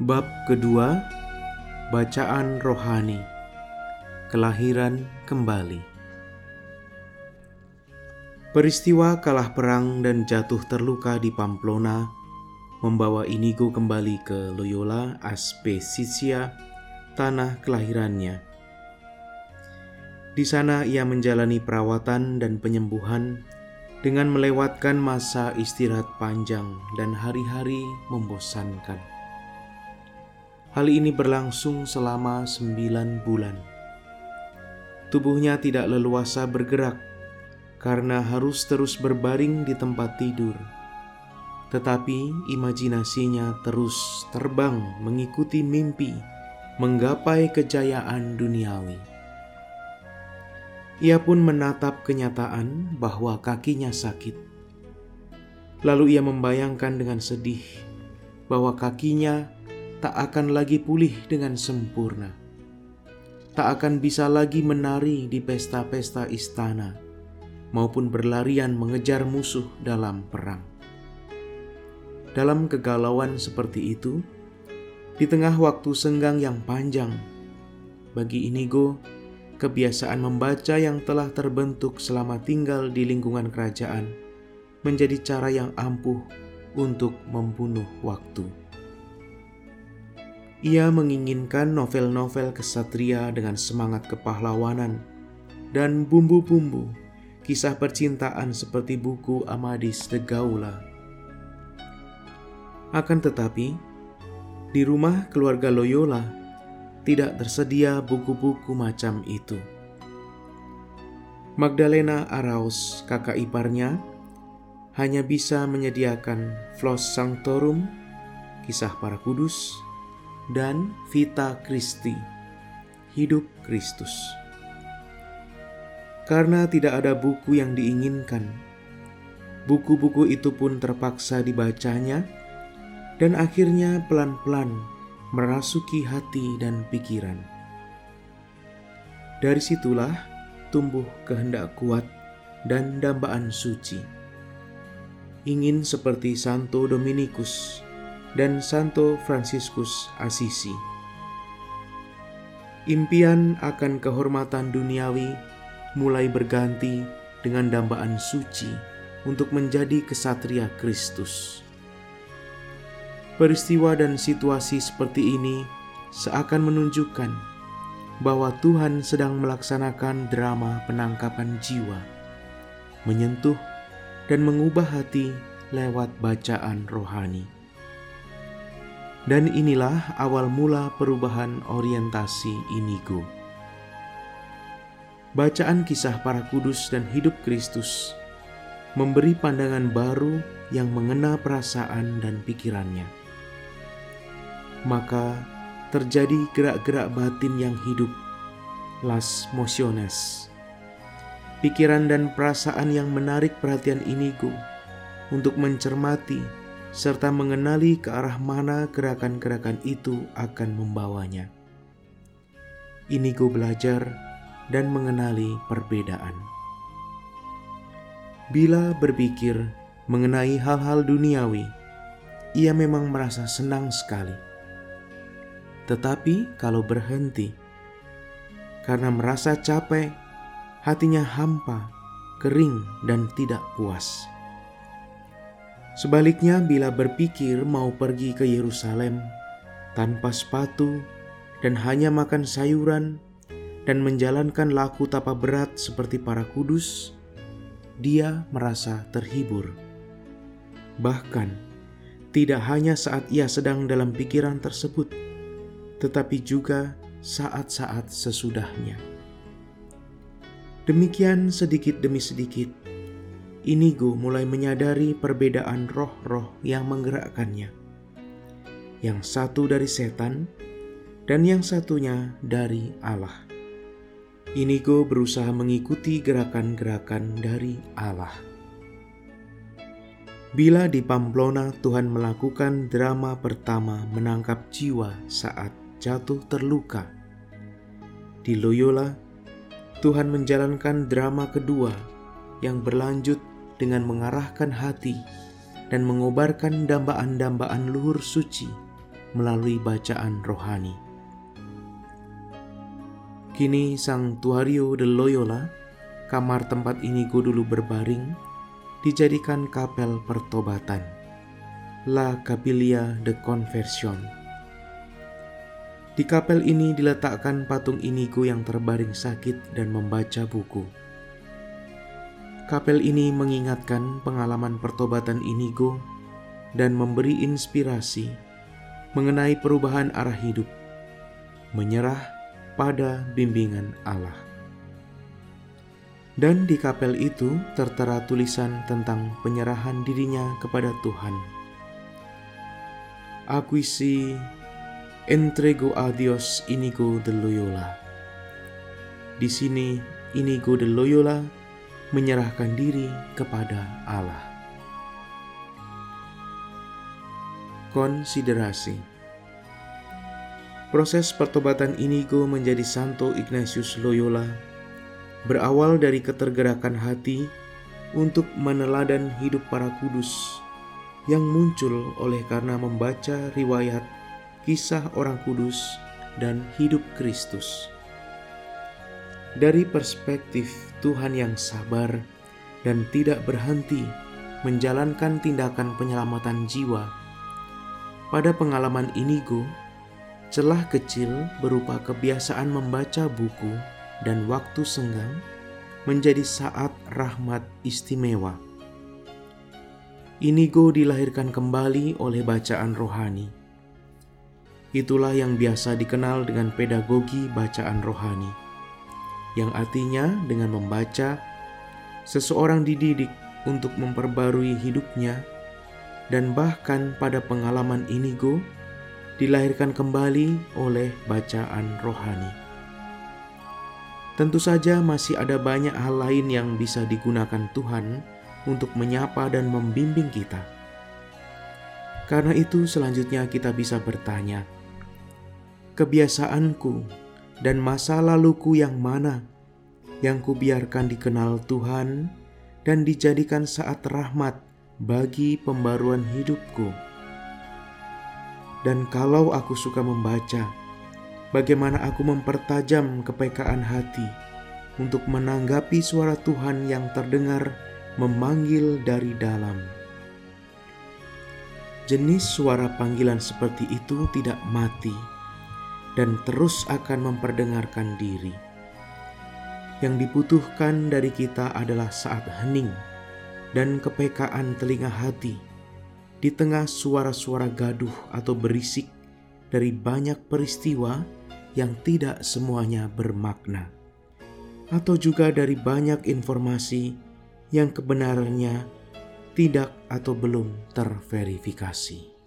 Bab kedua Bacaan Rohani Kelahiran Kembali Peristiwa kalah perang dan jatuh terluka di Pamplona membawa Inigo kembali ke Loyola Aspesisia, tanah kelahirannya. Di sana ia menjalani perawatan dan penyembuhan dengan melewatkan masa istirahat panjang dan hari-hari membosankan. Hal ini berlangsung selama sembilan bulan. Tubuhnya tidak leluasa bergerak karena harus terus berbaring di tempat tidur. Tetapi imajinasinya terus terbang mengikuti mimpi, menggapai kejayaan duniawi. Ia pun menatap kenyataan bahwa kakinya sakit. Lalu ia membayangkan dengan sedih bahwa kakinya tak akan lagi pulih dengan sempurna. Tak akan bisa lagi menari di pesta-pesta istana maupun berlarian mengejar musuh dalam perang. Dalam kegalauan seperti itu, di tengah waktu senggang yang panjang, bagi Inigo, kebiasaan membaca yang telah terbentuk selama tinggal di lingkungan kerajaan menjadi cara yang ampuh untuk membunuh waktu. Ia menginginkan novel-novel kesatria dengan semangat kepahlawanan dan bumbu-bumbu kisah percintaan seperti buku Amadis de Gaula. Akan tetapi, di rumah keluarga Loyola tidak tersedia buku-buku macam itu. Magdalena Araus, kakak iparnya, hanya bisa menyediakan Flos Sanctorum, kisah para kudus, dan Vita Christi, hidup Kristus. Karena tidak ada buku yang diinginkan, buku-buku itu pun terpaksa dibacanya, dan akhirnya pelan-pelan merasuki hati dan pikiran. Dari situlah tumbuh kehendak kuat dan dambaan suci. Ingin seperti Santo Dominikus dan Santo Fransiskus Assisi. Impian akan kehormatan duniawi mulai berganti dengan dambaan suci untuk menjadi kesatria Kristus. Peristiwa dan situasi seperti ini seakan menunjukkan bahwa Tuhan sedang melaksanakan drama penangkapan jiwa, menyentuh dan mengubah hati lewat bacaan rohani. Dan inilah awal mula perubahan orientasi Inigo. Bacaan kisah para kudus dan hidup Kristus memberi pandangan baru yang mengena perasaan dan pikirannya. Maka terjadi gerak-gerak batin yang hidup, las motiones. Pikiran dan perasaan yang menarik perhatian Inigo untuk mencermati serta mengenali ke arah mana gerakan-gerakan itu akan membawanya. Inigo belajar dan mengenali perbedaan. Bila berpikir mengenai hal-hal duniawi, ia memang merasa senang sekali. Tetapi kalau berhenti karena merasa capek, hatinya hampa, kering, dan tidak puas. Sebaliknya, bila berpikir mau pergi ke Yerusalem tanpa sepatu dan hanya makan sayuran dan menjalankan laku tapa berat seperti para kudus, dia merasa terhibur. Bahkan, tidak hanya saat ia sedang dalam pikiran tersebut, tetapi juga saat-saat sesudahnya. Demikian sedikit demi sedikit Inigo mulai menyadari perbedaan roh-roh yang menggerakkannya. Yang satu dari setan dan yang satunya dari Allah. Inigo berusaha mengikuti gerakan-gerakan dari Allah. Bila di Pamplona Tuhan melakukan drama pertama menangkap jiwa saat jatuh terluka. Di Loyola, Tuhan menjalankan drama kedua yang berlanjut dengan mengarahkan hati dan mengobarkan dambaan-dambaan luhur suci melalui bacaan rohani. Kini Sang Tuario de Loyola, kamar tempat Inigo dulu berbaring, dijadikan kapel pertobatan, La Capilla de Conversion. Di kapel ini diletakkan patung Inigo yang terbaring sakit dan membaca buku. Kapel ini mengingatkan pengalaman pertobatan Inigo dan memberi inspirasi mengenai perubahan arah hidup, menyerah pada bimbingan Allah. Dan di kapel itu tertera tulisan tentang penyerahan dirinya kepada Tuhan. Akuisi entrego a Dios Inigo de Loyola. Di sini Inigo de Loyola menyerahkan diri kepada Allah. Konsiderasi Proses pertobatan Inigo menjadi Santo Ignatius Loyola berawal dari ketergerakan hati untuk meneladan hidup para kudus yang muncul oleh karena membaca riwayat kisah orang kudus dan hidup Kristus. Dari perspektif Tuhan yang sabar dan tidak berhenti menjalankan tindakan penyelamatan jiwa, pada pengalaman Inigo, Celah kecil berupa kebiasaan membaca buku dan waktu senggang menjadi saat rahmat istimewa. Inigo dilahirkan kembali oleh bacaan rohani. Itulah yang biasa dikenal dengan pedagogi bacaan rohani, yang artinya dengan membaca, seseorang dididik untuk memperbarui hidupnya, dan bahkan pada pengalaman Inigo, dilahirkan kembali oleh bacaan rohani. Tentu saja masih ada banyak hal lain yang bisa digunakan Tuhan untuk menyapa dan membimbing kita. Karena itu, selanjutnya kita bisa bertanya, "Kebiasaanku dan masa laluku yang mana yang kubiarkan dikenal Tuhan dan dijadikan saat rahmat bagi pembaruan hidupku?" Dan kalau aku suka membaca, bagaimana aku mempertajam kepekaan hati untuk menanggapi suara Tuhan yang terdengar memanggil dari dalam. Jenis suara panggilan seperti itu tidak mati dan terus akan memperdengarkan diri. Yang dibutuhkan dari kita adalah saat hening dan kepekaan telinga hati di tengah suara-suara gaduh atau berisik dari banyak peristiwa yang tidak semuanya bermakna, atau juga dari banyak informasi yang kebenarannya tidak atau belum terverifikasi.